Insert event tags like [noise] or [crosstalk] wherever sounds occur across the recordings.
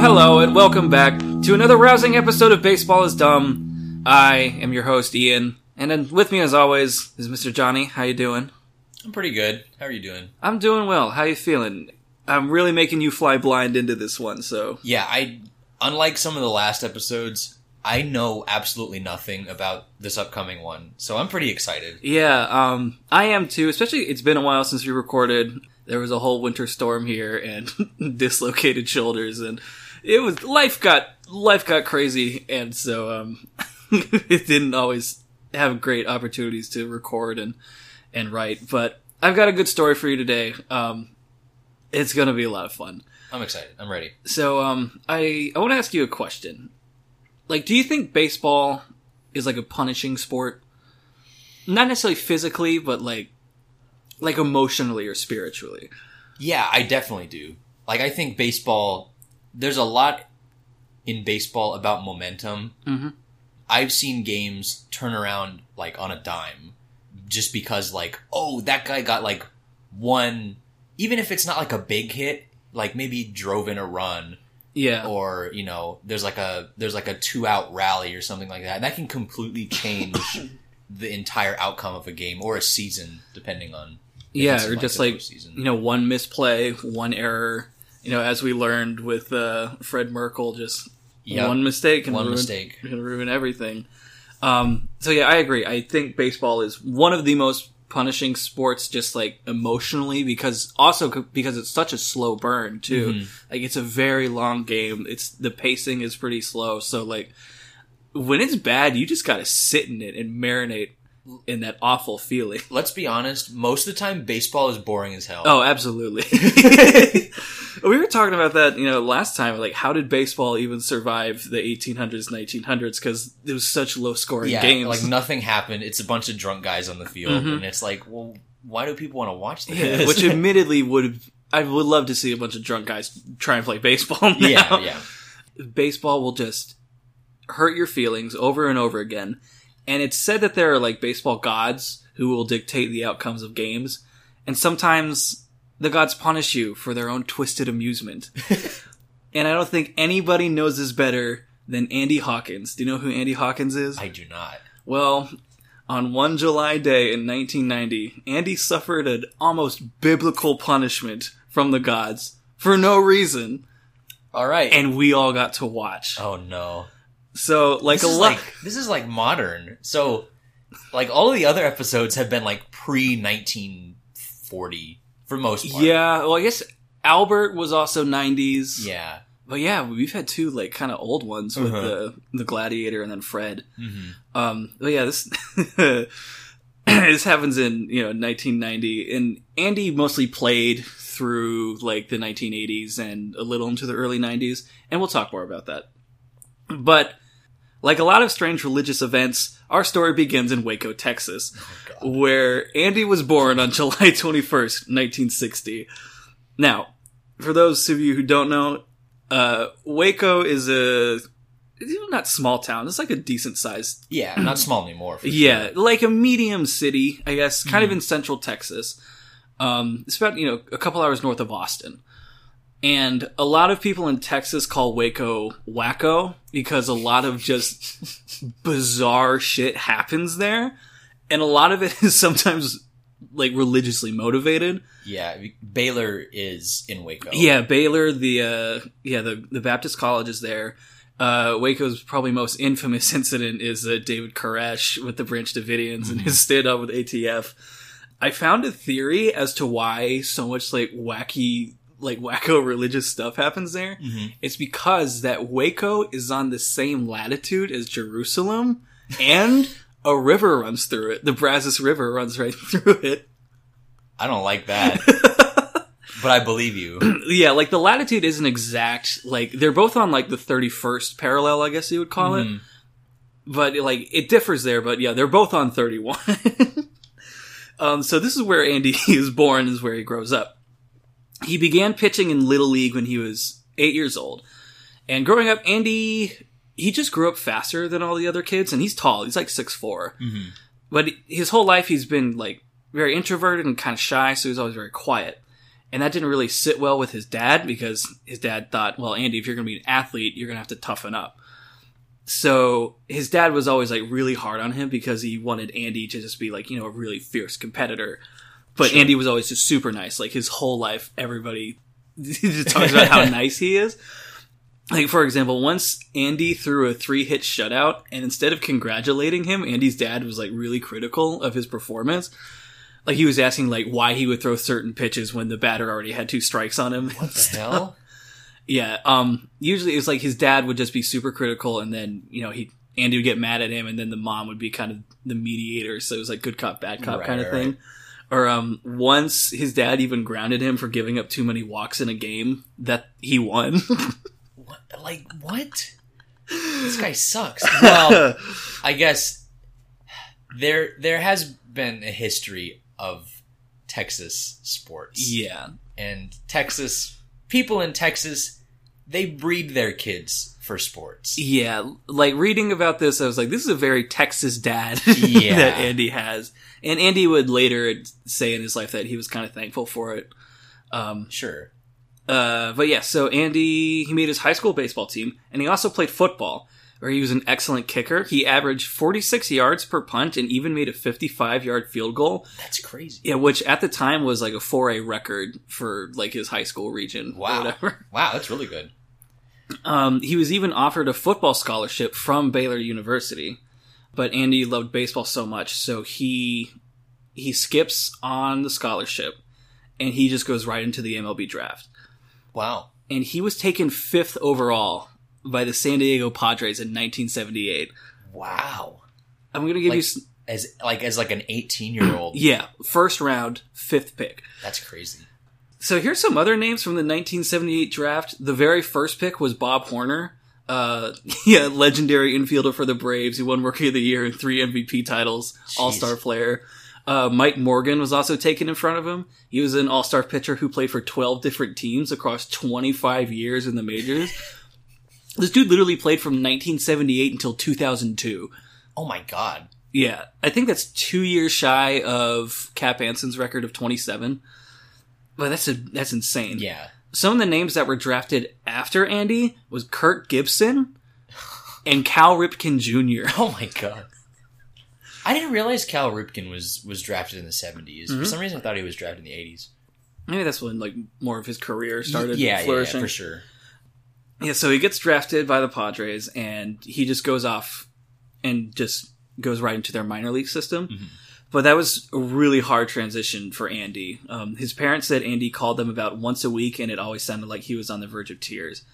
hello, and welcome back to another rousing episode of Baseball is Dumb. I am your host, Ian, and with me, as always, is Mr. Johnny. How you doing? I'm pretty good. How are you doing? I'm doing well. How you feeling? I'm really making you fly blind into this one, so Yeah, I unlike some of the last episodes, I know absolutely nothing about this upcoming one. So I'm pretty excited. yeah, um, I am too. Especially, it's been a while since we recorded. There was a whole winter storm here and [laughs] dislocated shoulders, and it was life got life got crazy, and so um, [laughs] it didn't always have great opportunities to record and and write. But I've got a good story for you today. Um, it's gonna be a lot of fun. I'm excited. I'm ready. So, um, I I want to ask you a question. Like, do you think baseball is like a punishing sport? Not necessarily physically, but like, like emotionally or spiritually. Yeah, I definitely do. Like I think baseball there's a lot in baseball about momentum. Mhm. I've seen games turn around like on a dime just because like, oh, that guy got like one even if it's not like a big hit, like maybe drove in a run Yeah, or you know there's like a there's like a two out rally or something like that and that can completely change [laughs] the entire outcome of a game or a season depending on yeah, or just like you know, one misplay, one error. You know, as we learned with uh, Fred Merkle, just Yep. one mistake can One ruin, mistake. can ruin everything. Um, so yeah, I agree. I think baseball is one of the most punishing sports, just like emotionally, because also c- because it's such a slow burn too. Mm-hmm. Like it's a very long game. It's the pacing is pretty slow. So like when it's bad, you just got to sit in it and marinate in that awful feeling. [laughs] let's be honest most of the time baseball is boring as hell Oh, absolutely. [laughs] we were talking about that, you know, last time. Like, how did baseball even survive the 1800s, 1900s? Because it was such low scoring yeah games. like nothing happened it's a bunch of drunk guys on the field and it's like well why do people want to watch this Mm-hmm. Yeah, which [laughs] admittedly would I would love to see a bunch of drunk guys try and play baseball. Now. yeah yeah baseball will just hurt your feelings over and over again. And it's said that there are like baseball gods who will dictate the outcomes of games, and sometimes the gods punish you for their own twisted amusement. [laughs] and I don't think anybody knows this better than Andy Hawkins. Do you know who Andy Hawkins is? i do not Well, on one July day in 1990, Andy suffered an almost biblical punishment from the gods for no reason, all right and we all got to watch. oh no So, like this a is lot, like this is like modern so like all of the other episodes have been like pre 1940 for most part yeah. Well, I guess Albert was also 90s. yeah but yeah, we've had two like kind of old ones with Uh-huh. the the Gladiator and then Fred. hmm Um, but yeah, this [laughs] this happens in you know 1990, and Andy mostly played through like the 1980s and a little into the early 90s, and we'll talk more about that. But like a lot of strange religious events, our story begins in Waco, Texas, where Andy was born on [laughs] July 21st, 1960. Now, for those of you who don't know, uh, Waco is a it's not small town. It's like a decent sized [clears throat] yeah not small anymore yeah, sure. like a medium city, I guess, kind of in central Texas. Um, it's about you know a couple hours north of Austin, and a lot of people in Texas call Waco Wacko because a lot of just [laughs] bizarre shit happens there, and a lot of it is [laughs] sometimes like religiously motivated. yeah baylor is in waco Yeah, Baylor, the uh, yeah the the Baptist college is there. Uh, Waco's probably most infamous [laughs] incident is uh, David Koresh with the Branch Davidians and his standoff with ATF. I found a theory as to why so much like wacky like wacko [laughs] religious stuff happens there. Mhm. It's because that Waco is on the same latitude as Jerusalem and a river runs through it. The Brazos River runs right [laughs] through it. i don't like that [laughs] but i believe you [clears throat] yeah, like the latitude isn't exact. Like they're both on like the 31st parallel, I guess you would call it. Mhm. But like it differs there, but yeah, they're both on 31. um, so this is where Andy is born, is where he grows up. He began pitching in Little League when he was eight years old. And growing up, Andy, he just grew up faster than all the other kids, and he's tall. He's like 6'4. Mhm. But his whole life, he's been like very introverted and kind of shy, so he's always very quiet. And that didn't really sit well with his dad because his dad thought, well, Andy, if you're going to be an athlete, you're going to have to toughen up. So his dad was always like really hard on him because he wanted Andy to just be like, you know, a really fierce competitor. But Sure. Andy was always just super nice. Like his whole life, everybody [laughs] just talks about [laughs] how nice he is. Like for example, once Andy threw a three hit shutout, and instead of congratulating him, Andy's dad was like really critical of his performance. Like he was asking like why he would throw certain pitches when the batter already had two strikes on him. What the [laughs] hell? Yeah. Um. Usually it's like his dad would just be super critical, and then you know he Andy would get mad at him, and then the mom would be kind of the mediator. So it was like good cop, bad cop Right, kind of right, thing. Or um, once his dad even grounded him for giving up too many walks in a game that he won. [laughs] What? Like what? This guy sucks. [laughs] Well, I guess there there has been a history of Texas sports. yeah. and Texas people in Texas they breed their kids for sports. Yeah, like reading about this, I was like, this is a very Texas dad [laughs] Yeah. that Andy has. And Andy would later say in his life that he was kind of thankful for it. Um, Sure. uh, but yeah, so Andy, he made his high school baseball team, and he also played football, where he was an excellent kicker. He averaged 46 yards per punt and even made a 55 yard field goal. That's crazy. Yeah, which at the time was like a 4A record for like his high school region. or Wow. whatever. Wow, that's really good. Um, he was even offered a football scholarship from Baylor University, but Andy loved baseball so much, so he he skips on the scholarship, and he just goes right into the MLB draft. Wow. And he was taken fifth overall by the San Diego Padres in 1978. Wow. I'm gonna give Like- you, As like as like an 18-year-old. [clears throat] yeah, first round, fifth pick. That's crazy. So here's some other names from the 1978 draft. The very first pick was Bob Horner. Uh, [laughs] yeah, legendary infielder for the Braves. He won Rookie of the Year and three MVP titles. All Star player. Uh, Mike Morgan was also taken in front of him. He was an All Star pitcher who played for 12 different teams across 25 years in the majors. [laughs] this dude literally played from 1978 until 2002. Oh my god. Yeah, I think that's two years shy of Cap Anson's record of 27. But that's a that's insane Yeah. some of the names that were drafted after Andy was Kirk Gibson and Cal Ripken Jr. [laughs] Oh my god. I didn't realize Cal Ripken was was drafted in the 70s. Mm-hmm. For some reason I thought he was drafted in the 80s. Maybe that's when like more of his career started yeah, yeah, yeah, flourishing. for sure. Yeah, so he gets drafted by the Padres and he just goes off and just goes right into their minor league system. Mm-hmm. But that was a really hard transition for Andy. Um, his parents said Andy called them about once a week and it always sounded like he was on the verge of tears.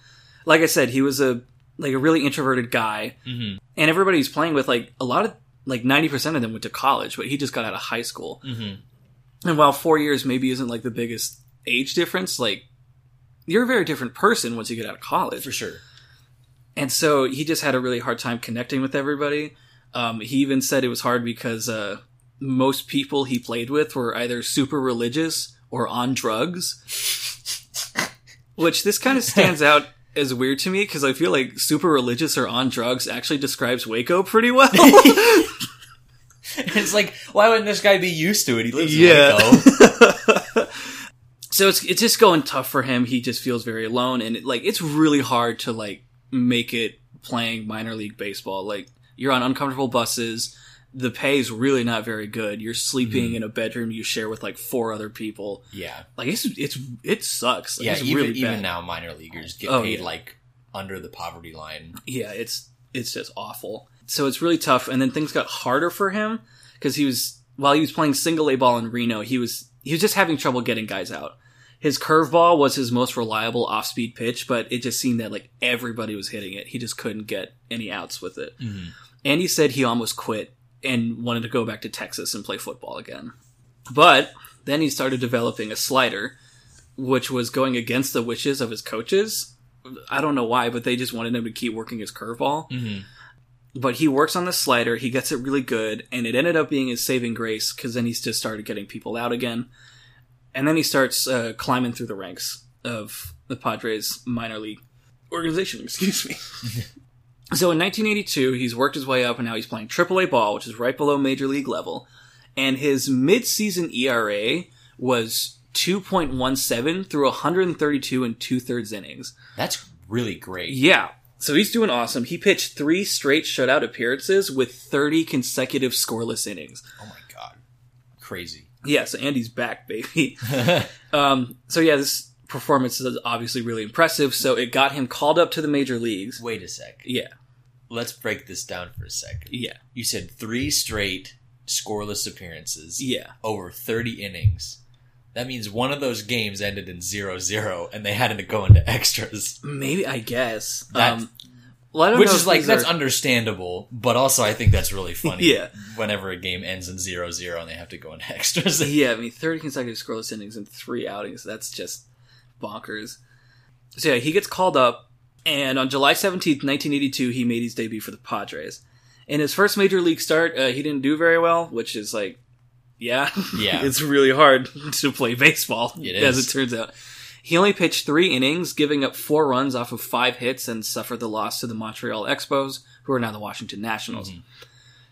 Like I said, he was a like a really introverted guy Mhm. and everybody he's playing with like a lot of like 90% of them went to college, but he just got out of high school. Mhm. And while 4 years maybe isn't like the biggest age difference, like you're a very different person once you get out of college. For sure. And so he just had a really hard time connecting with everybody. Um, he even said it was hard because uh, most people he played with were either super religious or on drugs. [laughs] Which this kind of stands out as weird to me because I feel like super religious or on drugs actually describes Waco pretty well. it's like, why wouldn't this guy be used to it? He lives in Yeah. Waco. [laughs] so it's it's just going tough for him. He just feels very alone, and it, like it's really hard to like make it playing minor league baseball. Like you're on uncomfortable buses. The pay is really not very good. You're sleeping in a bedroom you share with like four other people. Yeah. Like it's it's it sucks. Like, Yeah, it's even really even now minor leaguers get Oh, paid yeah. like under the poverty line. yeah, it's it's just awful. So it's really tough. And then things got harder for him because he was while he was playing single A ball in Reno, he was he was just having trouble getting guys out. His curveball was his most reliable off speed pitch, but it just seemed that like everybody was hitting it. He just couldn't get any outs with it. Mhm. And he said he almost quit and wanted to go back to Texas and play football again. But then he started developing a slider, which was going against the wishes of his coaches. I don't know why, but they just wanted him to keep working his curveball. Mm-hmm. But he works on the slider, he gets it really good, and it ended up being his saving grace because then he just started getting people out again. And then he starts uh, climbing through the ranks of the Padres minor league organization, [laughs] excuse me. [laughs] so in 1982, he's worked his way up and now he's playing AAA ball, which is right below major league level. And his mid-season ERA was 2.17 through 132 and two thirds innings. That's really great. Yeah. So he's doing awesome. He pitched three straight shutout appearances with 30 consecutive scoreless innings. Oh my god, crazy. Yeah, so Andy's back, baby. [laughs] [laughs] um, so yeah, this performance is obviously really impressive. So it got him called up to the major leagues. Wait a sec. Yeah, Let's break this down for a second. yeah, You said three straight scoreless appearances yeah. over 30 innings. That means one of those games ended in 0-0 and they had to go into extras. Maybe I guess. That- um, well, I don't Which is like that's are- understandable, but also I think that's really funny. [laughs] Yeah. Whenever a game ends in 0-0 and they have to go into [laughs] extras. yeah. I mean, thirty consecutive scoreless innings in three outings—that's just bonkers. So yeah, he gets called up, and on July seventeenth, nineteen eighty-two, he made his debut for the Padres. In his first major league start, uh, he didn't do very well, which is like, yeah, Yeah. [laughs] it's really hard [laughs] to play baseball, It as it turns out. He only pitched three innings, giving up four runs off of five hits, and suffered the loss to the Montreal Expos, who are now the Washington Nationals.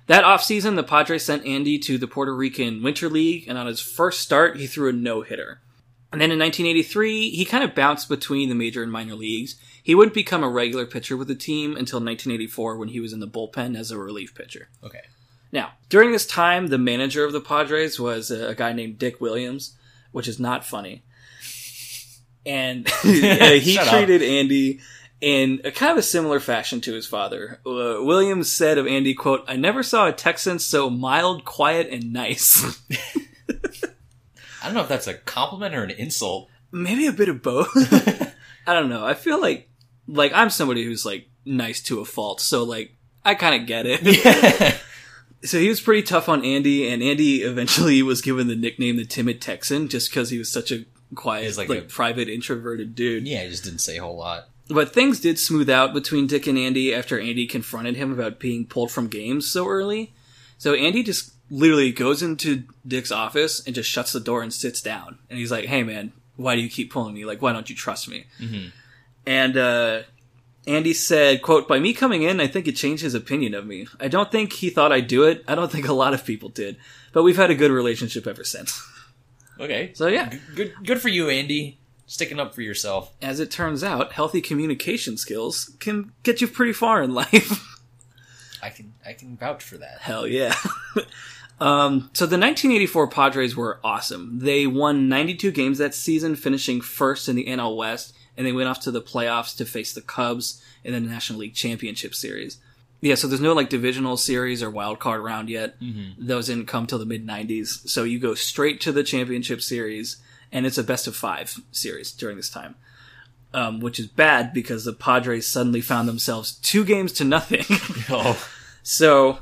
That offseason, the Padres sent Andy to the Puerto Rican Winter League, and on his first start, he threw a no hitter. And then in 1983, he kind of bounced between the major and minor leagues. He wouldn't become a regular pitcher with the team until 1984 when he was in the bullpen as a relief pitcher. okay. Now, during this time, the manager of the Padres was a, guy named Dick Williams, which is not funny. And [laughs] [laughs] he Shut up. treated Andy in a kind of a similar fashion to his father. Uh, Williams said of Andy, quote, I never saw a Texan so mild, quiet, and nice. [laughs] I don't know if that's a compliment or an insult. Maybe a bit of both. [laughs] I don't know. I feel like, like, I'm somebody who's, like, nice to a fault, so, like, I kind of get it. yeah. [laughs] So he was pretty tough on Andy, and Andy eventually was given the nickname the Timid Texan just because he was such a quiet, like, like a- private, introverted dude. Yeah, I just didn't say a whole lot. But things did smooth out between Dick and Andy after Andy confronted him about being pulled from games so early. So Andy just literally goes into Dick's office and just shuts the door and sits down. And he's like, "Hey, man, why do you keep pulling me? Like, why don't you trust me?" Mhm. And uh, Andy said, "quote By me coming in, I think it changed his opinion of me. I don't think he thought I'd do it. I don't think a lot of people did, but we've had a good relationship ever since." [laughs] Okay. So yeah, G- Good, good for you, Andy. Sticking up for yourself. as it turns out, healthy communication skills can get you pretty far in life. [laughs] I can, I can vouch for that. Hell yeah. [laughs] um, so the 1984 Padres were awesome. They won 92 games that season, finishing first in the NL West, and they went off to the playoffs to face the Cubs in the National League Championship Series. Yeah, so there's no like divisional series or wild card round yet. Those didn't come till the mid 90s. So you go straight to the championship series, and it's a best of five series during this time. Um, which is bad because the Padres suddenly found themselves two games to nothing. [laughs] Oh, [laughs] So,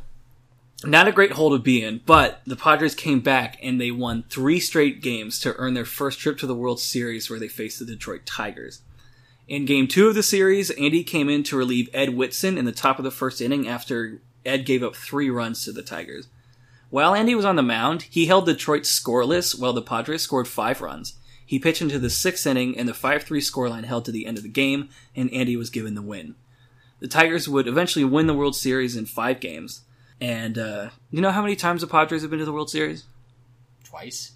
not a great hole to be in, but the Padres came back and they won three straight games to earn their first trip to the World Series where they faced the Detroit Tigers. In game two of the series, Andy came in to relieve Ed Whitson in the top of the first inning after Ed gave up three runs to the Tigers. While Andy was on the mound, he held Detroit scoreless while the Padres scored five runs. He pitched into the sixth inning and the 5 3 scoreline held to the end of the game, and Andy was given the win. The Tigers would eventually win the World Series in five games. And uh, you know how many times the Padres have been to the World Series? twice,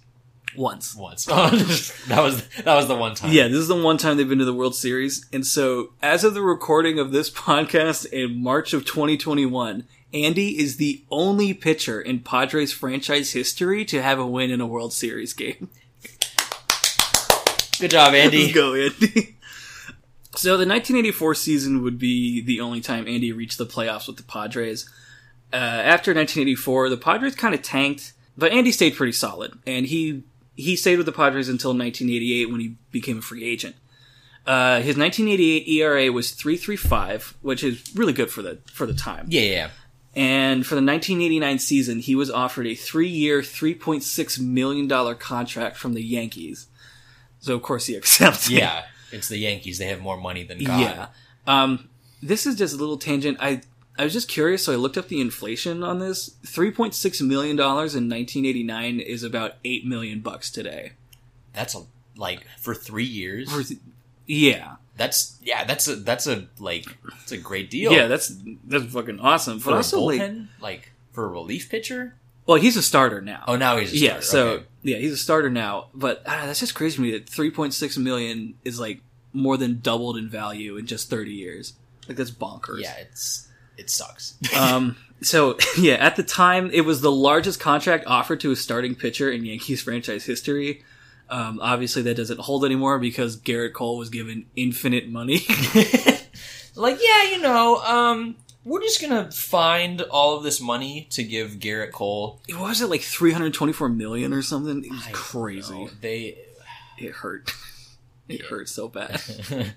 Once. once. [laughs] that was that was the one time. Yeah, this is the one time they've been to the World Series. And so, as of the recording of this [laughs] podcast in March of 2021, Andy is the only pitcher in Padres franchise history to have a win in a World Series game. Good job, Andy. Let's [laughs] go, Andy. So the 1984 season would be the only time Andy reached the playoffs with the Padres. Uh, after 1984, the Padres kind of tanked, but Andy stayed pretty solid, and he he stayed with the Padres until 1988 when he became a free agent. Uh, his 1988 ERA was 3.35, which is really good for the for the time. Yeah, yeah. And for the 1989 season, he was offered a three-year, 3.6 million dollar contract from the Yankees. So of course he [laughs] accepted. Yeah, it's the Yankees. They have more money than God. Yeah. Um, this is just a little tangent. I I was just curious, so I looked up the inflation on this. Three point six million dollars in nineteen eighty nine is about eight million bucks today. That's a like for three years. Or is it- Yeah, That's yeah. That's a that's a like it's a great deal. yeah, that's that's fucking awesome. for But a also, like, bullpen, like, for a relief pitcher. Well, he's a starter now. Oh, now he's a yeah. starter. So Okay. yeah, he's a starter now. But uh, that's just crazy to me that 3.6 million is like more than doubled in value in just 30 years. Like that's bonkers. yeah, it's it sucks. [laughs] um, so [laughs] yeah, at the time, it was the largest contract offered to a starting pitcher in Yankees franchise history. Um, obviously, that doesn't hold anymore because Gerrit Cole was given infinite money. [laughs] like, yeah, you know, um, we're just gonna find all of this money to give Gerrit Cole. what was it like 324 million or something? It was I crazy. know. They, It hurt. [laughs] It hurt so bad. [laughs]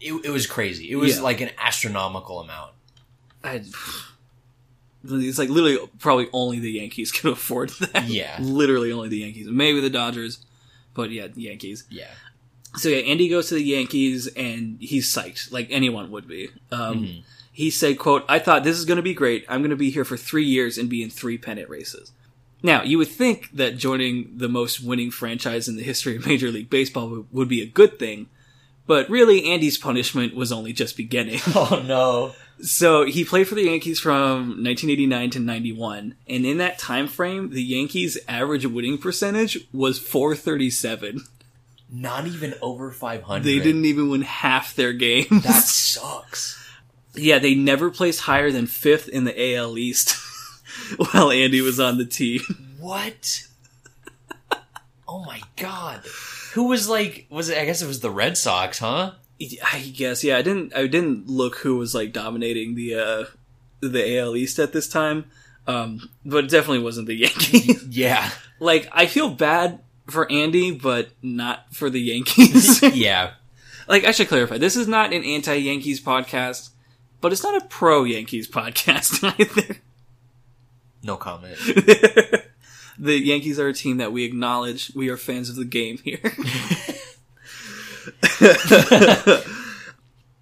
it, it was crazy. It was Yeah. like an astronomical amount. I, [sighs] it's like literally probably only the Yankees [laughs] can afford that. Yeah. literally only the Yankees. Maybe the Dodgers, but yeah, the Yankees. Yeah. So yeah, Andy goes to the Yankees and he's psyched, like anyone would be. Um, Mhm. He said, "quote I thought this is going to be great. I'm going to be here for three years and be in three pennant races." Now, you would think that joining the most winning franchise in the history of [laughs] Major League Baseball would, would be a good thing, but really, Andy's punishment was only just beginning. [laughs] Oh no. So he played for the Yankees from 1989 to 91, and in that time frame, the Yankees' average winning percentage was 437. Not even over 500. They didn't even win half their games. That [laughs] sucks. Yeah, they never placed higher than fifth in the AL East [laughs] while Andy was on the team. What? oh my god. Who was like was it I guess it was the Red Sox, huh? I guess, yeah, I didn't, I didn't look who was like dominating the uh, the AL East at this time, um, but it definitely wasn't the [laughs] Yankees. [laughs] Yeah. like, I feel bad for Andy, but not for the Yankees. yeah. like I should clarify, this is not an anti-Yankees podcast, but it's not a pro-Yankees podcast [laughs] either. No comment. [laughs] the Yankees are a team that we acknowledge. We are fans of the game here. [laughs]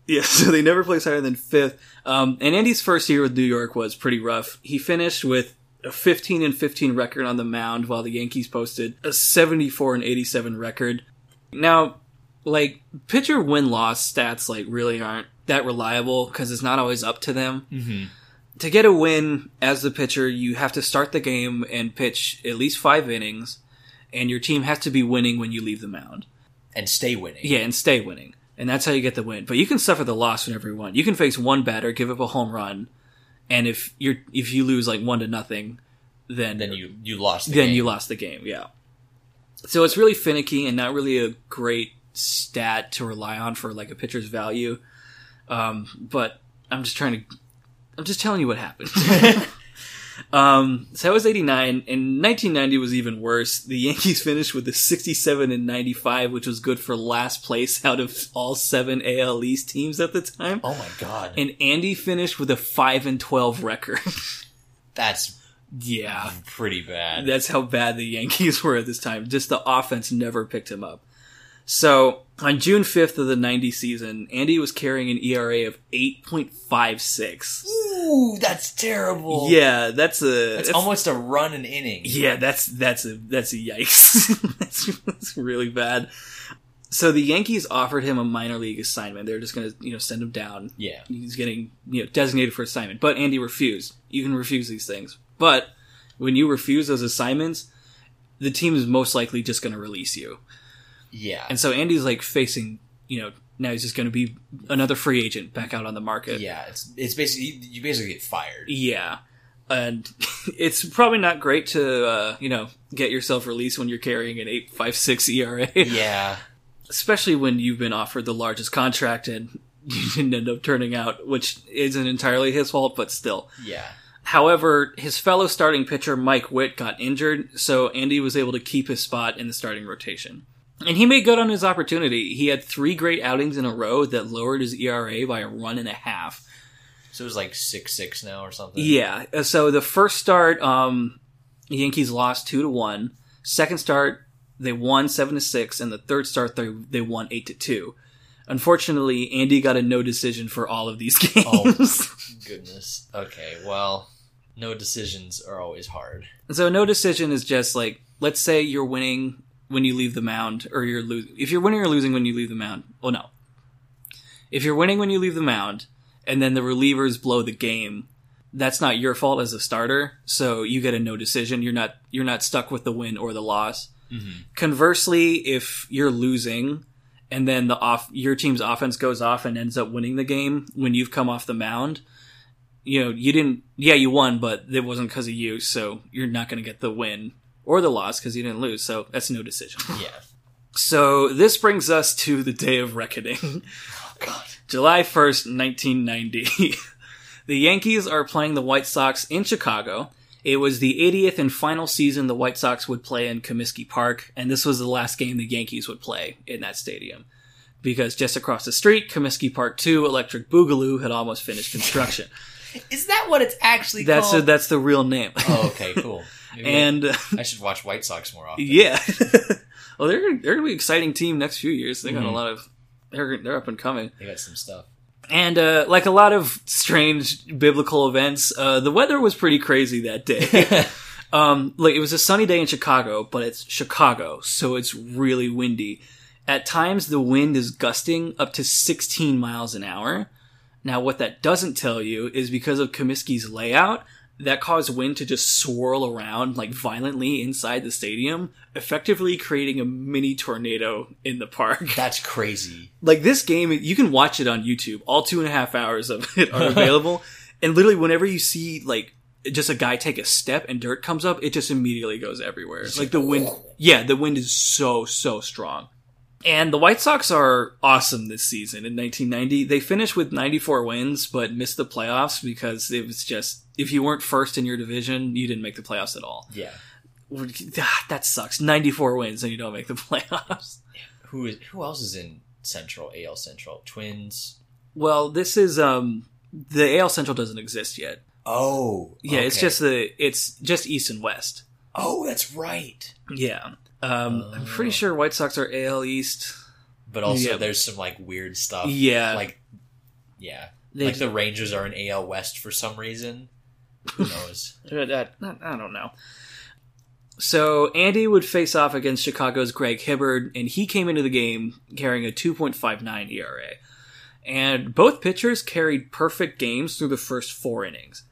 yeah, so they never placed higher than fifth. Um, and Andy's first year with New York was pretty rough. He finished with a 15 and 15 record on the mound, while the Yankees posted a 74 and 87 record. Now, like pitcher win loss stats, like really aren't that reliable because it's not always up to them hmm to get a win as the pitcher, you have to start the game and pitch at least five innings, and your team has to be winning when you leave the mound. And stay winning. Yeah, and stay winning. And that's how you get the win. But you can suffer the loss whenever you want. You can face one batter, give up a home run, and if you're if you lose like one to nothing, then Then you you lost the then game. you lost the game. Yeah. So it's really finicky and not really a great stat to rely on for like a pitcher's value. Um, but I'm just trying to, I'm just telling you what happened. [laughs] um, so that was 89 and 1990 was even worse. The Yankees finished with a 67 and 95, which was good for last place out of all seven AL East teams at the time. Oh my god. And Andy finished with a 5 and 12 record. [laughs] That's yeah. pretty bad. That's how bad the Yankees [laughs] were at this time. Just the offense never picked him up. So on June 5th of the 90 season, Andy was carrying an ERA of 8.56. Ooh, that's terrible. Yeah, that's a It's that's- almost a run an inning. yeah, that's that's a that's a yikes. [laughs] that's, that's really bad. So the Yankees offered him a minor league assignment. They're just going to you know send him down. Yeah. He's getting you know designated for assignment, but Andy refused. You can refuse these things, but when you refuse those assignments, the team is most likely just going to release you. Yeah. And so Andy's like facing you know now he's just going to be another free agent back out on the market. yeah, it's it's basically you basically get fired. Yeah. And [laughs] it's probably not great to, uh, you know, get yourself released when you're carrying an 8.56 ERA. Yeah. [laughs] Especially when you've been offered the largest contract and [laughs] you didn't end up turning out, which isn't entirely his fault, but still. Yeah. However, his fellow starting pitcher Mike Witt got injured, so Andy was able to keep his spot in the starting rotation. And he made good on his opportunity. He had three great outings in a row that lowered his ERA by a run and a half. So it was like six six now or something. Yeah. uh, So the first start, um, the Yankees lost two to one. Second start, they won seven to six, and the third start, they they won eight to two. Unfortunately, Andy got a no decision for all of these [laughs] games. Oh. Goodness. Okay. Well, no decisions are always hard. so no decision is just like, let's say you're winning when you leave the mound, or you're losing. If you're winning or losing when you leave the mound, well, no. If you're winning when you leave the mound, and then the relievers blow the game, that's not your fault as a starter. So you get a no decision. You're not you're not stuck with the win or the loss. Mm-hmm. Conversely, if you're losing and then the off your team's offense goes off and ends up winning the game when you've come off the mound, you know, you didn't yeah, you won, but it wasn't because of you, so you're not going to get the win or the loss because you didn't lose. So that's no decision. Yeah. So this brings us to the day of reckoning. Oh God. July 1st, 1990. the Yankees are playing the White Sox in Chicago. It was the 80th and final season the White Sox would play in Comiskey Park, and this was the last game the Yankees would play in that stadium. Because just across the street, Comiskey Park 2 Electric Boogaloo had almost finished construction. [laughs] Is that what it's actually that's called? that's the real name. oh, [laughs] okay, cool. Maybe and uh, I should watch White Sox more often. yeah. [laughs] well, they're gonna- they're going to be an exciting team next few years. They got a Mhm. lot of they're they're up and coming. They got some stuff. And uh, like a lot of strange biblical events, uh, the weather was pretty crazy that day. [laughs] um, like it was a sunny day in Chicago, but it's Chicago, so it's really windy. At times, the wind is gusting up to 16 miles an hour. Now, what that doesn't tell you is because of Comiskey's layout, that caused wind to just swirl around like violently inside the stadium, effectively creating a mini tornado in the park. [laughs] That's crazy. like this game you can watch it on youtube. All two and a half hours of it are available. [laughs] And literally whenever you see like just a guy take a step and dirt comes up it just immediately goes everywhere. Like the wind yeah the wind is so so strong. And the white sox are awesome this season. In 1990 they finished with 94 wins but missed the playoffs because it was just if you weren't first in your division you didn't make the playoffs at all Yeah. that sucks 94 wins and you don't make the [laughs] playoffs Who is who else is in Central AL Central? Twins. Well, this is um the AL Central doesn't exist yet. Oh. Yeah, it's just the it's just East and West. Oh, that's right. Yeah. Um I'm pretty Oh. sure White Sox are AL East. But also Yeah. there's some like weird stuff. Yeah. Like yeah. They like the Rangers are in AL West for some reason. Who knows? [laughs] That- I don't know. So Andy would face off against Chicago's Greg Hibbard, and he came into the game carrying a 2.59 ERA. And both pitchers carried perfect games through the first four innings.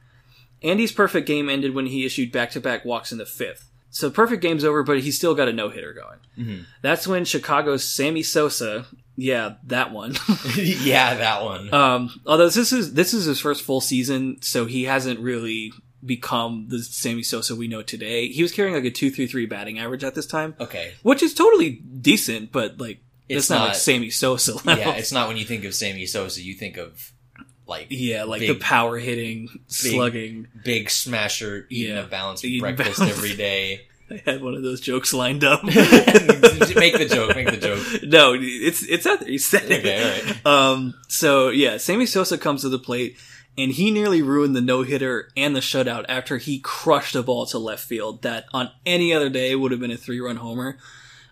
Andy's perfect game ended when he issued back-to-back walks in the fifth. So perfect game's over, but he still got a no-hitter going. Mhm. That's when Chicago's Sammy Sosa, yeah, that one, [laughs] yeah, that one. um, although this is this is his first full season, so he hasn't really become the Sammy Sosa we know today. He was carrying like a two three three batting average at this time, okay. which is totally decent, but like it's, It's not, like Sammy Sosa level. Yeah, it's not when you think of Sammy Sosa, you think of like Yeah, like Big- the power hitting, slugging. big smasher eating Yeah. a balanced Eating breakfast every day. [laughs] [laughs] I had one of those jokes lined up. [laughs] make the joke, make the joke. [laughs] no, it's it's out there. You said it. Okay, all right. Um, so yeah, Sammy Sosa comes to the plate and he nearly ruined the no hitter and the shutout after he crushed a ball to left field that on any other day would have been a three run homer.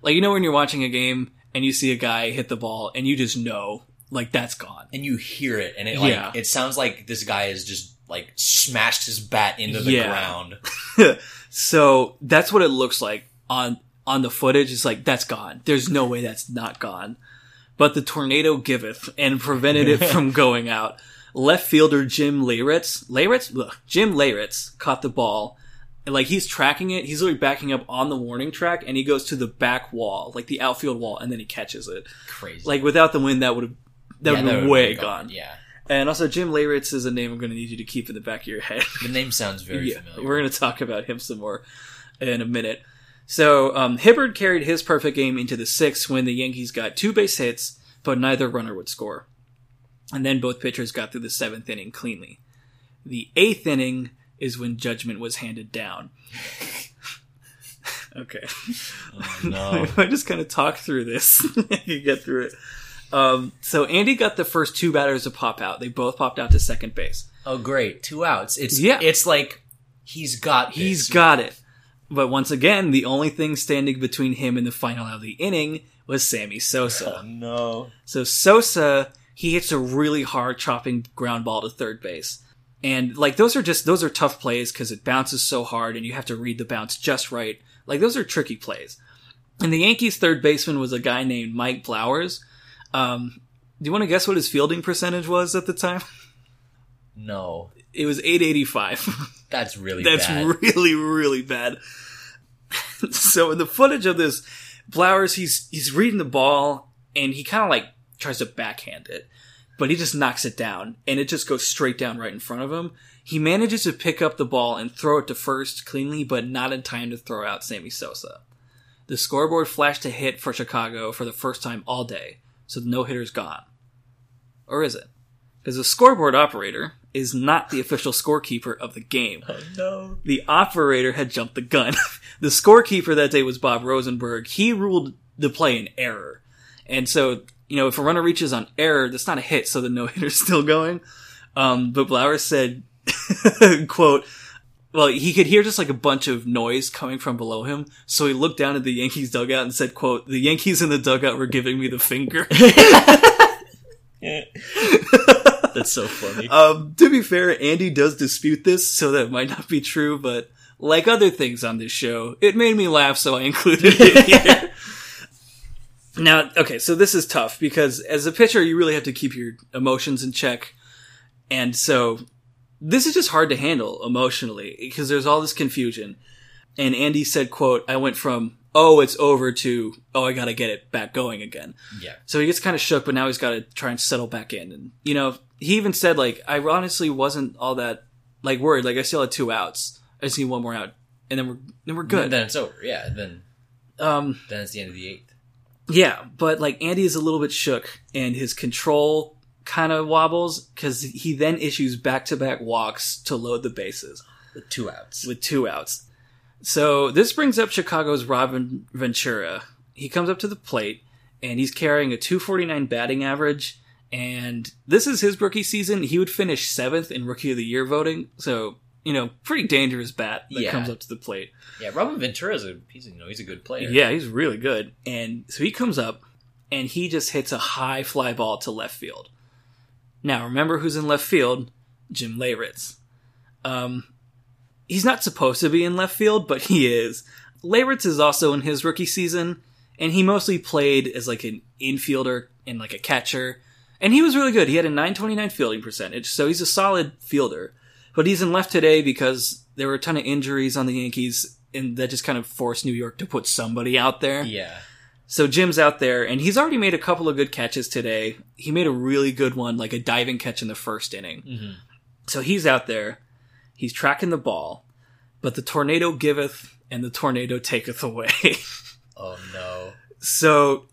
Like, you know, when you're watching a game and you see a guy hit the ball and you just know, like, that's gone. And you hear it, and it like Yeah. it sounds like this guy has just like smashed his bat into the Yeah. ground. So that's what it looks like on, on the footage. It's like, that's gone. There's no way that's not gone. But the tornado giveth and prevented it [laughs] from going out. Left fielder Jim Leyritz, Leyritz, Ugh. Jim Leyritz caught the ball. And like he's tracking it, he's literally backing up on the warning track, and he goes to the back wall, like the outfield wall, and then he catches it. Crazy. Like without the wind, that would have that Yeah, would have way been gone. Yeah, And also, Jim Leyritz is a name I'm going to need you to keep in the back of your head. the name sounds very [laughs] Yeah, familiar. We're going to talk about him some more in a minute. So, um, Hibbard carried his perfect game into the sixth when the Yankees got two base hits, but neither runner would score. And then both pitchers got through the seventh inning cleanly. The eighth inning is when judgment was handed down. [laughs] okay. Oh, no. [laughs] I just kind of talk through this, you get through it. Um, so Andy got the first two batters to pop out. They both popped out to second base. oh, great, two outs. It's Yeah. It's like he's got. This. He's got it. But once again, the only thing standing between him and the final out of the inning was Sammy Oh Sosa. no. So Sosa, he hits a really hard chopping ground ball to third base. And like those are just those are tough plays because it bounces so hard and you have to read the bounce just right. Like those are tricky plays. And the Yankees' third baseman was a guy named Mike Blowers. Um, do you want to guess what his fielding percentage was at the time? No. It was 885. [laughs] That's really That's bad. really, really bad. [laughs] so in the footage of this, Blowers, he's he's reading the ball and he kind of like tries to backhand it, but he just knocks it down and it just goes straight down right in front of him. He manages to pick up the ball and throw it to first cleanly, but not in time to throw out Sammy Sosa. The scoreboard flashed a hit for Chicago for the first time all day, so the no hitter's gone. Or is it? Because the scoreboard operator is not the official scorekeeper of the game. oh no. The operator had jumped the gun. [laughs] the scorekeeper that day was Bob Rosenberg. He ruled the play an error. And so, you know, if a runner reaches on error, that's not a hit, so the no hitter's [laughs] still going. Um, but Blowers said, [laughs] quote, well, he could hear just like a bunch of noise coming from below him, so he looked down at the Yankees dugout and said, quote, the Yankees in the dugout were giving me the finger. [laughs] That's so funny. Um, to be fair, Andy does dispute this, so that might not be true, but like other things on this show, it made me laugh, so I included it here. [laughs] now, okay, so this is tough because as a pitcher, you really have to keep your emotions in check. And so this is just hard to handle emotionally because there's all this confusion. And Andy said, quote, I went from, oh, it's over to, oh, I gotta get it back going again. yeah. So he gets kind of shook, but now he's got to try and settle back in. And you know, he even said like, I honestly wasn't all that like worried. Like I still had two outs. I just need one more out, and then we're then we're good. Then it's over. Yeah. Then Um, then it's the end of the eighth. yeah, but like Andy is a little bit shook, and his control kind of wobbles because he then issues back to back walks to load the bases With two outs. with two outs. So this brings up Chicago's Robin Ventura. He comes up to the plate and he's carrying a 249 batting average. And this is his rookie season. He would finish seventh in rookie of the year voting. So, you know, pretty dangerous bat that Yeah. comes up to the plate. Yeah. Robin Ventura is a he's you know he's a good player. Yeah, he's really good. And so he comes up and he just hits a high fly ball to left field. Now, remember who's in left field? Jim Leyritz. Um, he's not supposed to be in left field, but he is. Leyritz is also in his rookie season, and he mostly played as like an infielder and like a catcher. And he was really good. He had a 929 fielding percentage, so he's a solid fielder. But he's in left today because there were a ton of injuries on the Yankees, and that just kind of forced New York to put somebody out there. Yeah. So Jim's out there, and he's already made a couple of good catches today. He made a really good one, like a diving catch in the first inning. Mhm. So he's out there, he's tracking the ball, but the tornado giveth and the tornado taketh away. [laughs] Oh no. so,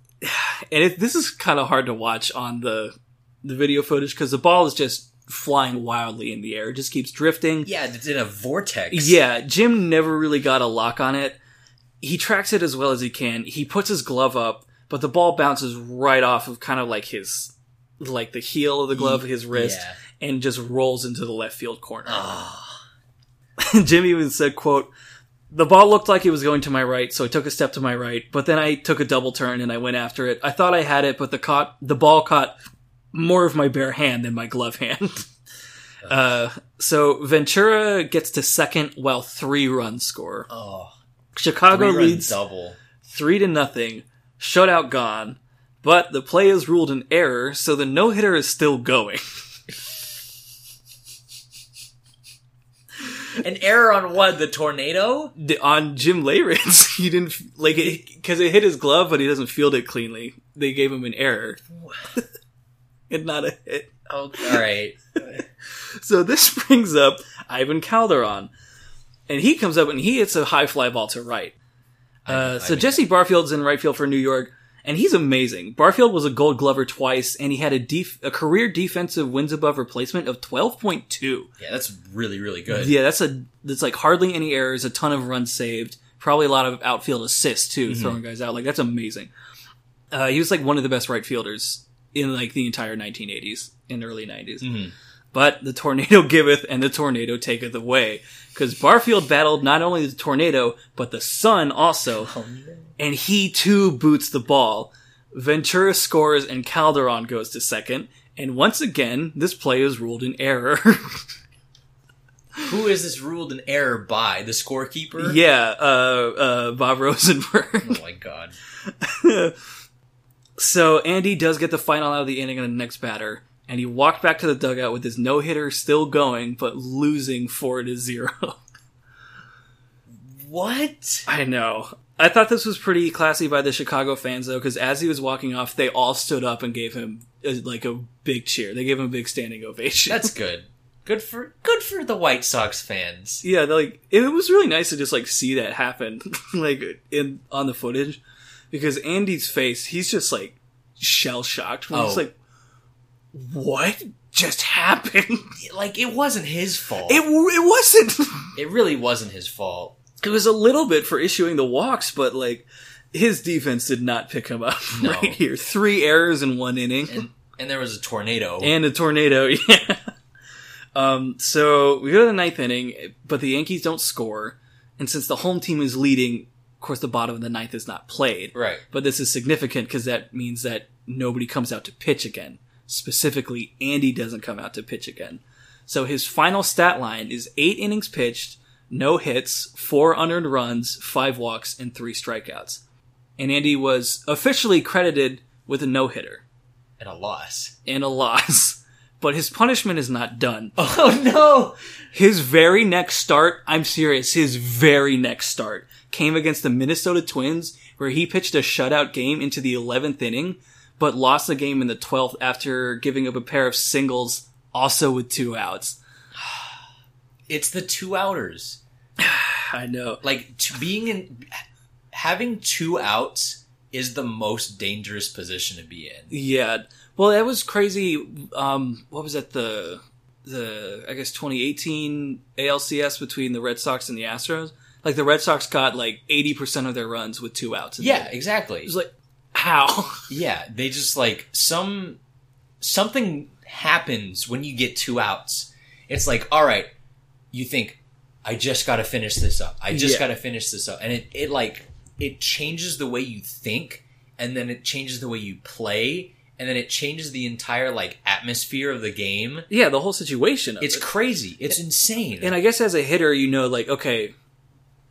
and it, this is kind of hard to watch on the the video footage because the ball is just flying wildly in the air. It just keeps drifting. Yeah, it's in a vortex. Yeah, Jim never really got a lock on it. He tracks it as well as he can. He puts his glove up, but the ball bounces right off of kind of like his, like the heel of the glove, his wrist, Yeah. and just rolls into the left field corner. Ah. [laughs] Jim even said, quote, the ball looked like it was going to my right, so I took a step to my right, but then I took a double turn and I went after it. I thought I had it, but the caught, the ball caught more of my bare hand than my glove hand. [laughs] uh, so Ventura gets to second while three runs score. Oh. Chicago Three-run leads double. three to nothing. Shutout gone. But the play is ruled an error, so the no hitter is still going. [laughs] An error on what? The tornado? The- On Jim Leyritz, [laughs] he didn't like it because it hit his glove, but he doesn't field it cleanly. They gave him an error [laughs] and not a hit. Oh, all right. So this brings up Ivan Calderon, and he comes up and he hits a high fly ball to right. Uh, Ivan- so Ivan Jesse Barfield's in right field for New York, and he's amazing. Barfield was a Gold Glover twice, and he had a def- a career defensive wins above replacement of twelve point two. Yeah, that's really really good. Yeah, that's a that's like hardly any errors, a ton of runs saved, probably a lot of outfield assists too, throwing guys out. Like that's amazing. Uh, he was like one of the best right fielders in like the entire 1980s and early 90s. But the tornado [laughs] giveth and the tornado taketh away. Because Barfield battled not only the tornado, but the sun also. And he too boots the ball. Ventura scores and Calderon goes to second. And once again, this play is ruled in error. [laughs] Who is this ruled an error by? The scorekeeper? yeah, uh, uh, Bob Rosenberg. Oh my god. [laughs] So Andy does get the final out of the inning on the next batter, and he walked back to the dugout with his no hitter still going, but losing four to zero. What? I know. I thought this was pretty classy by the Chicago fans though, because as he was walking off, they all stood up and gave him a, like a big cheer. They gave him a big standing ovation. That's [laughs] good. Good for good for the White Sox fans. yeah, like it was really nice to just like see that happen, [laughs] like in on the footage, because Andy's face, he's just like shell shocked. When he's Oh. like, "What just happened?" [laughs] Like it wasn't his fault. It it wasn't. [laughs] it really wasn't his fault. it was a little bit for issuing the walks, but like his defense did not pick him up [laughs] No. right here. Three errors in one inning And and there was a tornado. and a tornado. Yeah. Um. So we go to the ninth inning, but the Yankees don't score, and since the home team is leading, of course, the bottom of the ninth is not played. right. But this is significant because that means that nobody comes out to pitch again. Specifically, Andy doesn't come out to pitch again. So his final stat line is eight innings pitched, no hits, four unearned runs, five walks, and three strikeouts. And Andy was officially credited with a no hitter And a loss. and a loss. [laughs] But his punishment is not done. [laughs] Oh no! His very next start, I'm serious, his very next start came against the Minnesota Twins, where he pitched a shutout game into the 11th inning, but lost the game in the 12th after giving up a pair of singles, also with two outs. [sighs] It's the two outers. [sighs] I know. Like to being in having two outs is the most dangerous position to be in. Yeah. Well, that was crazy. Um, what was that? The, the, I guess 2018 ALCS between the Red Sox and the Astros? Like the Red Sox got like 80% of their runs with two outs. Yeah, exactly. It was like, how? [laughs] Yeah, they just like some something happens when you get two outs. It's like, all right, you think I just got to finish this up. I just Yeah. got to finish this up, and it it like it changes the way you think, and then it changes the way you play, and then it changes the entire like atmosphere of the game. Yeah, the whole situation. Of It's it. crazy. It's insane. And I guess as a hitter, you know, like okay,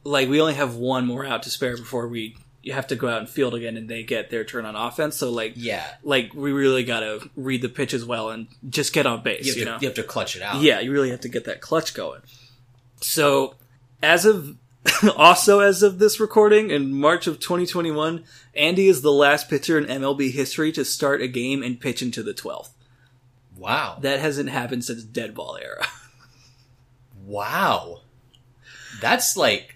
like we only have one more out to spare before we you have to go out and field again, and they get their turn on offense. So like, yeah, like we really got to read the pitches well and just get on base. you have, You, to, know, you have to clutch it out. yeah, you really have to get that clutch going. So as of [laughs] also as of this recording in March of 2021, Andy is the last pitcher in MLB history to start a game and pitch into the 12th. Wow. That hasn't happened since dead ball era. [laughs] Wow. That's like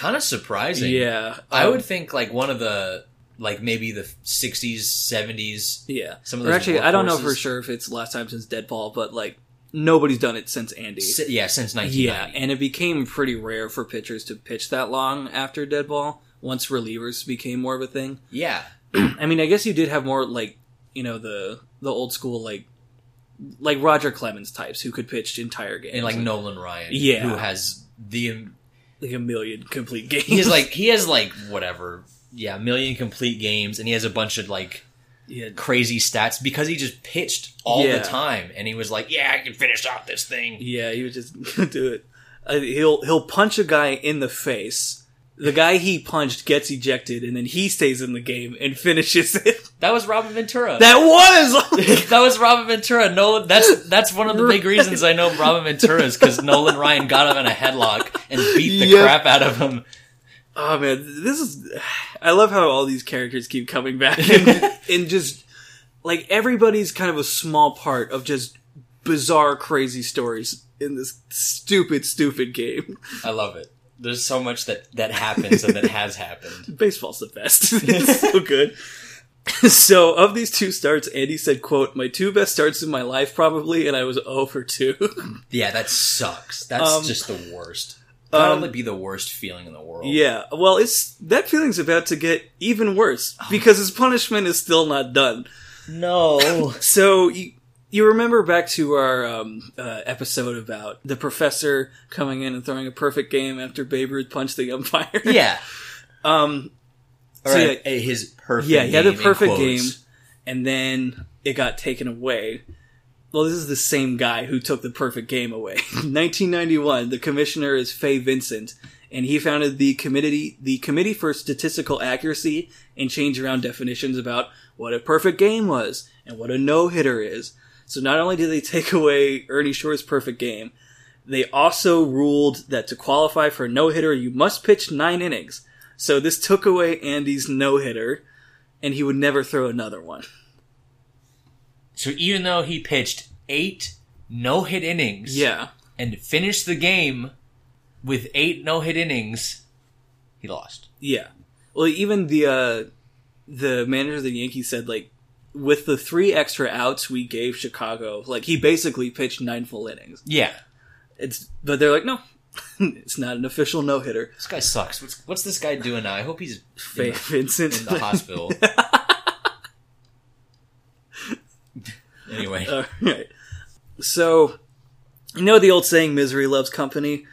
kind of surprising. yeah, I um, would think like one of the like maybe the 60s, 70s. Yeah. Some of or those actually, I don't know for sure if it's the last time since Deadball, but like nobody's done it since Andy. Si- Yeah, since Yeah, and it became pretty rare for pitchers to pitch that long after Deadball. Once relievers became more of a thing. Yeah. [clears throat] I mean, I guess you did have more like you know the the old school like like Roger Clemens types who could pitch entire games And like Nolan Ryan. Yeah. Who has the like a million complete games. he has like [laughs] he has like whatever. Yeah, a million complete games and he has a bunch of like yeah, crazy stats because he just pitched all Yeah. the time and he was like, "Yeah, I can finish off this thing." Yeah, he would just [laughs] do it. Uh, he'll he'll punch a guy in the face. The guy he punched gets ejected, and then he stays in the game and finishes it. [laughs] That was Robin Ventura. That was [laughs] [laughs] that was Robin Ventura. Nolan. That's that's one of the big reasons I know Robin Ventura is because Nolan Ryan got him in a headlock and beat the Yep. crap out of him. oh man, this is. [sighs] I love how all these characters keep coming back and, and just like everybody's kind of a small part of just bizarre, crazy stories in this stupid, stupid game. I love it. There's so much that that happens and that [laughs] has happened. Baseball's the best. [laughs] it's so good. [laughs] So of these two starts, Andy said, "quote My two best starts in my life, probably, and I was 0 for two. Yeah, that sucks. That's Um, just the worst. That'd um, be the worst feeling in the world. yeah, well, it's that feeling's about to get even worse because his punishment is still not done. No. So you you remember back to our um, uh, episode about the professor coming in and throwing a perfect game after Babe Ruth punched the umpire? yeah. [laughs] Um. Or So, yeah, his perfect. yeah, he had a game perfect game, and then it got taken away. Well, this is the same guy who took the perfect game away. [laughs] 1991. The commissioner is Fay Vincent, and he founded the committee, the Committee for Statistical Accuracy, and changed around definitions about what a perfect game was and what a no hitter is. So not only did they take [laughs] away Ernie Shore's perfect game, they also ruled that to qualify for a no hitter, you must pitch nine innings. So this took away Andy's no hitter, and he would never throw another one. So even though he pitched eight no hit innings, Yeah. and finished the game with eight no hit innings, he lost. Yeah. Well, even the uh, the manager of the Yankees said like, with the three extra outs we gave Chicago, like he basically pitched nine full innings. Yeah, It's but they're like, no, [laughs] it's not an official no hitter. this guy sucks. What's what's this guy doing now? I hope he's in the, Vincent in the hospital. [laughs] [laughs] anyway, All right. So, you know the old saying, "Misery loves company."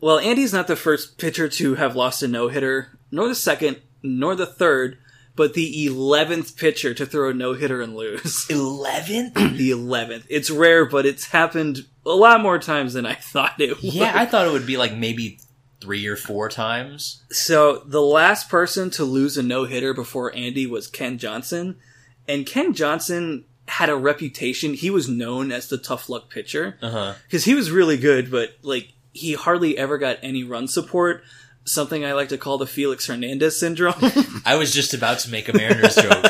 Well, Andy's not the first pitcher to have lost a no hitter, nor the second, nor the third, but the eleventh pitcher to throw a no hitter and lose. [laughs] eleventh. the eleventh. It's rare, but it's happened a lot more times than I thought it would. Yeah, I thought it would be like maybe three or four times. So the last person to lose a no hitter before Andy was Ken Johnson, and Ken Johnson had a reputation. He was known as the tough luck pitcher Uh huh. because he was really good, but like he hardly ever got any run support. Something I like to call the Felix Hernandez syndrome. [laughs] I was just about to make a Mariners joke.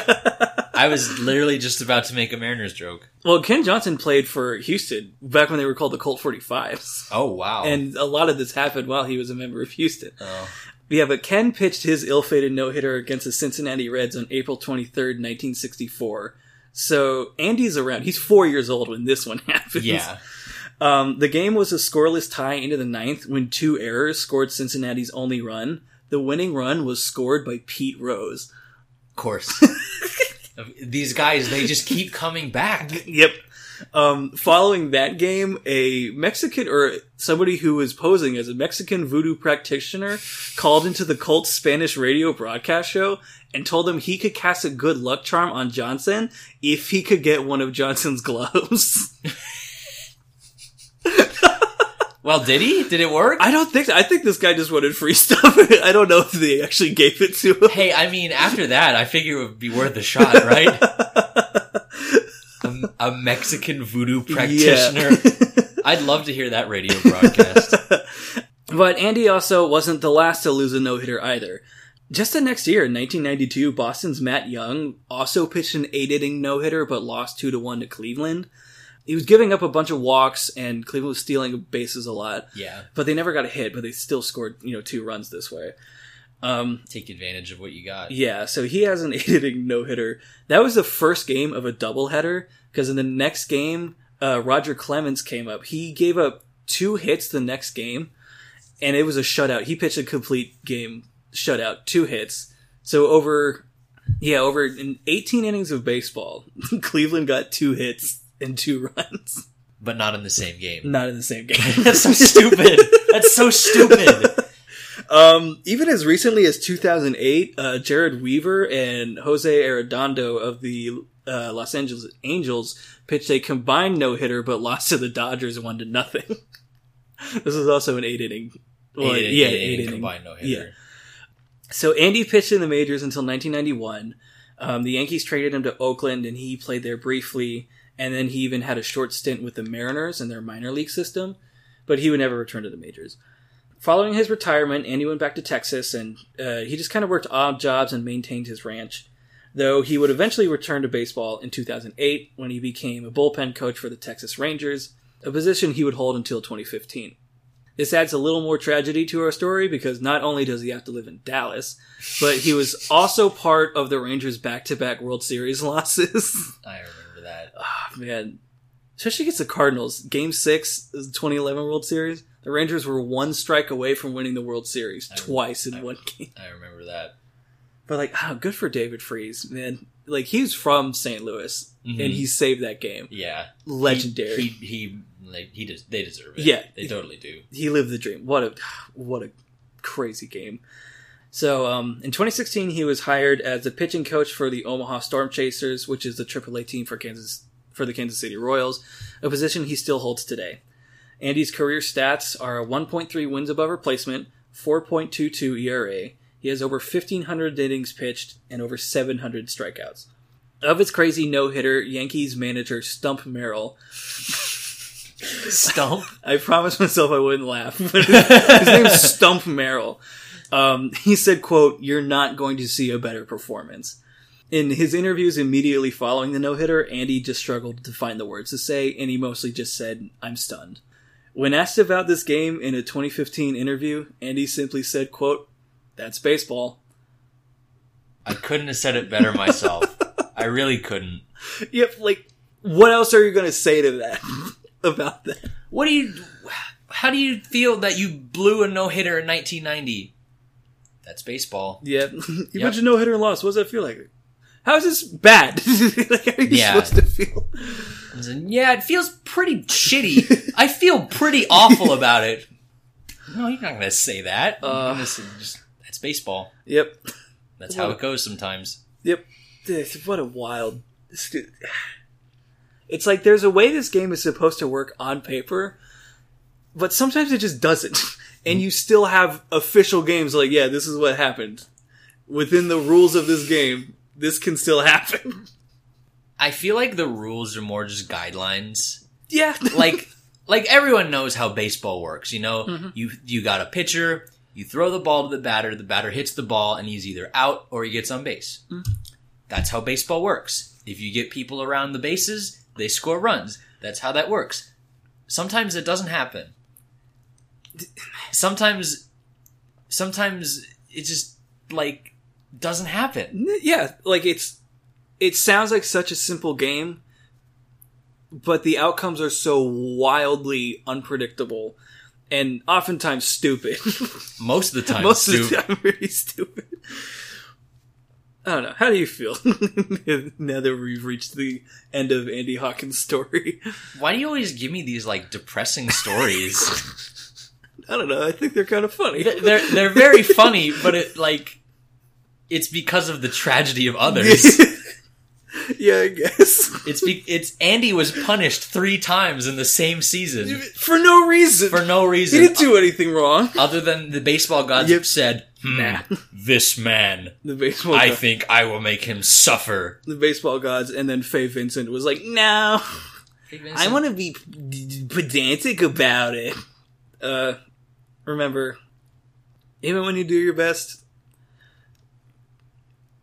I was literally just about to make a Mariners joke. well, Ken Johnson played for Houston back when they were called the Colt 45s. Oh wow! And a lot of this happened while he was a member of Houston. oh. Yeah, but Ken pitched his ill-fated no-hitter against the Cincinnati Reds on April 23rd, 1964. So Andy's around. He's four years old when this one happens. yeah, Um, the game was a scoreless tie into the ninth when two errors scored Cincinnati's only run. The winning run was scored by Pete Rose. of course. [laughs] These guys, they just keep coming back. Yep. Um, following that game, a Mexican or somebody who was posing as a Mexican voodoo practitioner called into the Colts Spanish radio broadcast show and told them he could cast a good luck charm on Johnson if he could get one of Johnson's [laughs] gloves. [laughs] [laughs] Well, did he? Did it work? I don't think so. I think this guy just wanted free [laughs] stuff. I don't know if they actually gave it to him. Hey, I mean, after that, I figure it would be worth a shot, right? a, [laughs] um, a Mexican voodoo practitioner. I'd love to hear that radio broadcast. But Andy also wasn't the last to lose a no hitter either. Just the next year, in 1992, Boston's Matt Young also pitched an eight inning no hitter, but lost two to one to Cleveland. He was giving up a bunch of walks, and Cleveland was stealing bases a lot. Yeah, But they never got a hit, but they still scored, you know, two runs this way. Um, take advantage of what you got. yeah, so he has an [laughs] eight inning no hitter. That was the first game of a doubleheader because in the next game, uh, Roger Clemens came up. He gave up two hits the next game, and it was a shutout. He pitched a complete game shutout, two hits. So over, yeah, over in 18 innings of baseball, [laughs] Cleveland got two hits and two [laughs] runs. But not in the same game. Not in the same game. [laughs] That's so stupid. That's so stupid. [laughs] Um, even as recently as 2008, uh, Jered Weaver and Jose Arredondo of the uh, Los Angeles Angels pitched a combined no hitter, but lost to the Dodgers one to nothing. this is also an eight inning. Well, Eight- yeah, eight eight inning inning. combined no hitter. Yeah. So Andy pitched in the majors until 1991. Um, the Yankees traded him to Oakland, and he played there briefly. And then he even had a short stint with the Mariners in their minor league system, but he would never return to the majors. Following his retirement, Andy went back to Texas, and uh, he just kind of worked odd jobs and maintained his ranch. Though he would eventually return to baseball in 2008 when he became a bullpen coach for the Texas Rangers, a position he would hold until 2015. This adds a little more tragedy to our story because not only does he have to live in Dallas, but he was also part of the Rangers' back-to-back World Series [laughs] losses. I remember that. Ah, man, especially against the Cardinals. Game six, the 2011 World Series, the Rangers were one strike away from winning the World Series I- twice in I- one game. I remember that. But like, oh, good for David Freese, man. Like he's from St. Louis Mhm. and he saved that game. Yeah, Legendary. He, he, he like he does. They deserve it. Yeah. they totally do. he lived the dream. What a what a crazy game. So, um, in 2016, he was hired as the pitching coach for the Omaha Storm Chasers, which is the AAA team for Kansas for the Kansas City Royals, a position he still holds today. Andy's career stats are a 1.3 wins above replacement, 4.22 ERA. He has over 1,500 innings pitched and over 700 strikeouts. Of his crazy no hitter, Yankees manager Stump Merrill. Stump. [laughs] I promised myself I wouldn't laugh, but [laughs] his, his name's Stump Merrill. Um, [laughs] he said, quote, you're not going to see a better performance. In his interviews immediately following the no-hitter, Andy just struggled to find the words to say, and he mostly just said, I'm stunned. When asked about this game in a 2015 interview, Andy simply said, quote, that's baseball. I couldn't have said it better myself. [laughs] I really couldn't. Yep, like, what else are you going to say to that? [laughs] about that? What do you? How do you feel that you blew a no hitter in 1990? That's baseball. Yeah, [laughs] you Yep. mentioned no-hitter and loss. What does that feel like? How is this bad? [laughs] like, how are you Yeah. supposed to feel? Yeah, it feels pretty shitty. I feel pretty awful [laughs] about it. No, you're not gonna say that. Uh. just, that's baseball. Yep. That's how it goes sometimes. Yep. What a wild. It's like there's a way this game is supposed to work on paper, but sometimes it just doesn't. [laughs] And you still have official games like, yeah, this is what happened. Within the rules of this game, this can still [laughs] happen. I feel like the rules are more just guidelines. yeah. [laughs] Like, like everyone knows how baseball works. You know, Mm-hmm. you you got a pitcher, you throw the ball to the batter, the batter hits the ball, and he's either out or he gets on base. Mm-hmm. That's how baseball works. If you get people around the bases, they score runs. That's how that works. Sometimes it doesn't happen. Sometimes, sometimes it just like doesn't happen. yeah, like it's it sounds like such a simple game, but the outcomes are so wildly unpredictable and oftentimes stupid. [laughs] Most of the time, Most Stu. of the time, [laughs] really stupid. I don't know. How do you feel [laughs] now that we've reached the end of Andy Hawkins' story? Why do you always give me these like depressing stories? I don't know. I think they're kind of funny. they're they're very funny, but it like it's because of the tragedy of others. [laughs] yeah, I guess it's be, it's Andy was punished three times in the same season for no reason. for no reason. he didn't do anything wrong. other than the baseball gods Yep. said, hmm, Nah. "This man, The baseball, I god- think I will make him suffer." the baseball gods, and then Fay Vincent was like, "No, I want to be p- pedantic about it." Uh, remember, even when you do your best,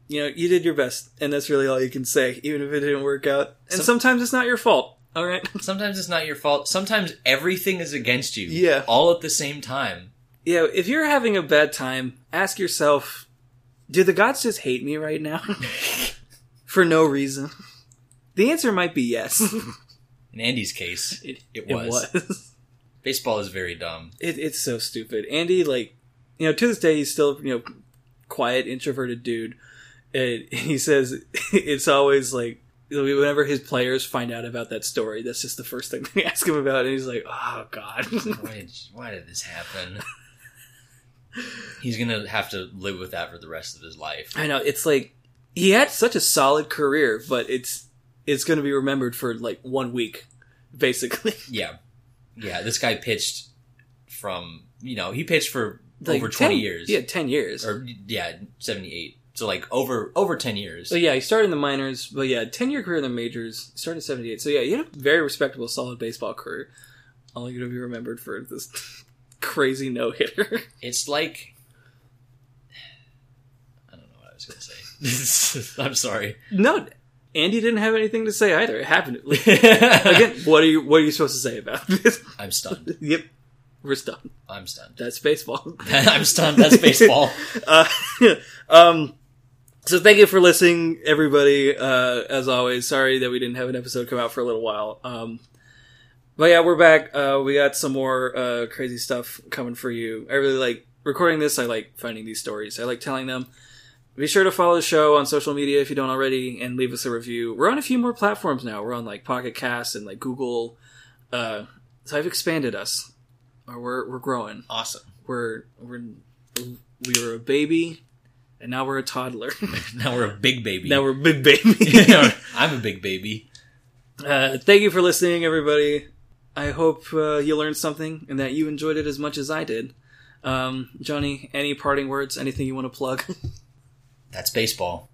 you know you did your best, and that's really all you can say, even if it didn't work out. And Some- sometimes it's not your fault. All right. [laughs] Sometimes it's not your fault. Sometimes everything is against you. Yeah. all at the same time. Yeah, if you're having a bad time, ask yourself, do the gods just hate me right now? [laughs] For no reason. The answer might be yes. In Andy's case, [laughs] It, It it was. Baseball is very dumb. It, it's so stupid. Andy, like, you know, to this day, he's still, you know, quiet, introverted dude. And [laughs] he says [laughs] it's always like, whenever his players find out about that story, that's just the first thing [laughs] they ask him about. And he's like, oh, God. Why did, why did this happen? He's gonna have to live with that for the rest of his life. I know it's like he had such a solid career, but it's it's going to be remembered for like one week, basically. Yeah, yeah. This guy pitched from you know he pitched for Like over twenty 10 years. Yeah, ten years. or yeah, seventy eight. So like over over ten years. so yeah, he started in the minors, but yeah, ten year career in the majors. Started in seventy eight. So yeah, he had a very respectable, solid baseball career. Only going to be remembered for this [laughs] crazy no hitter. It's like [sighs] I don't know what I was gonna say. [laughs] I'm sorry. no, Andy didn't have anything to say either. It happened. Like, Again, [laughs] again, what are you what are you supposed to say about this? I'm stunned. [laughs] yep, we're stunned. I'm stunned. That's baseball. [laughs] I'm stunned. That's baseball. uh, um, so thank you for listening, everybody. Uh, as always, sorry that we didn't have an episode come out for a little while. Um, but yeah, we're back. Uh, we got some more uh, crazy stuff coming for you. I really like recording this. I like finding these stories. I like telling them. Be sure to follow the show on social media if you don't already, and leave us a review. We're on a few more platforms now. We're on like Pocket Cast and like Google. Uh, so I've expanded us. Or we're we're growing Awesome. we're we're we were a baby and now we're a toddler [laughs] Now we're a big baby. now we're a big baby [laughs] I'm a big baby. uh, thank you for listening everybody i hope uh, you learned something and that you enjoyed it as much as i did um, johnny any parting words anything you want to plug [laughs] That's baseball.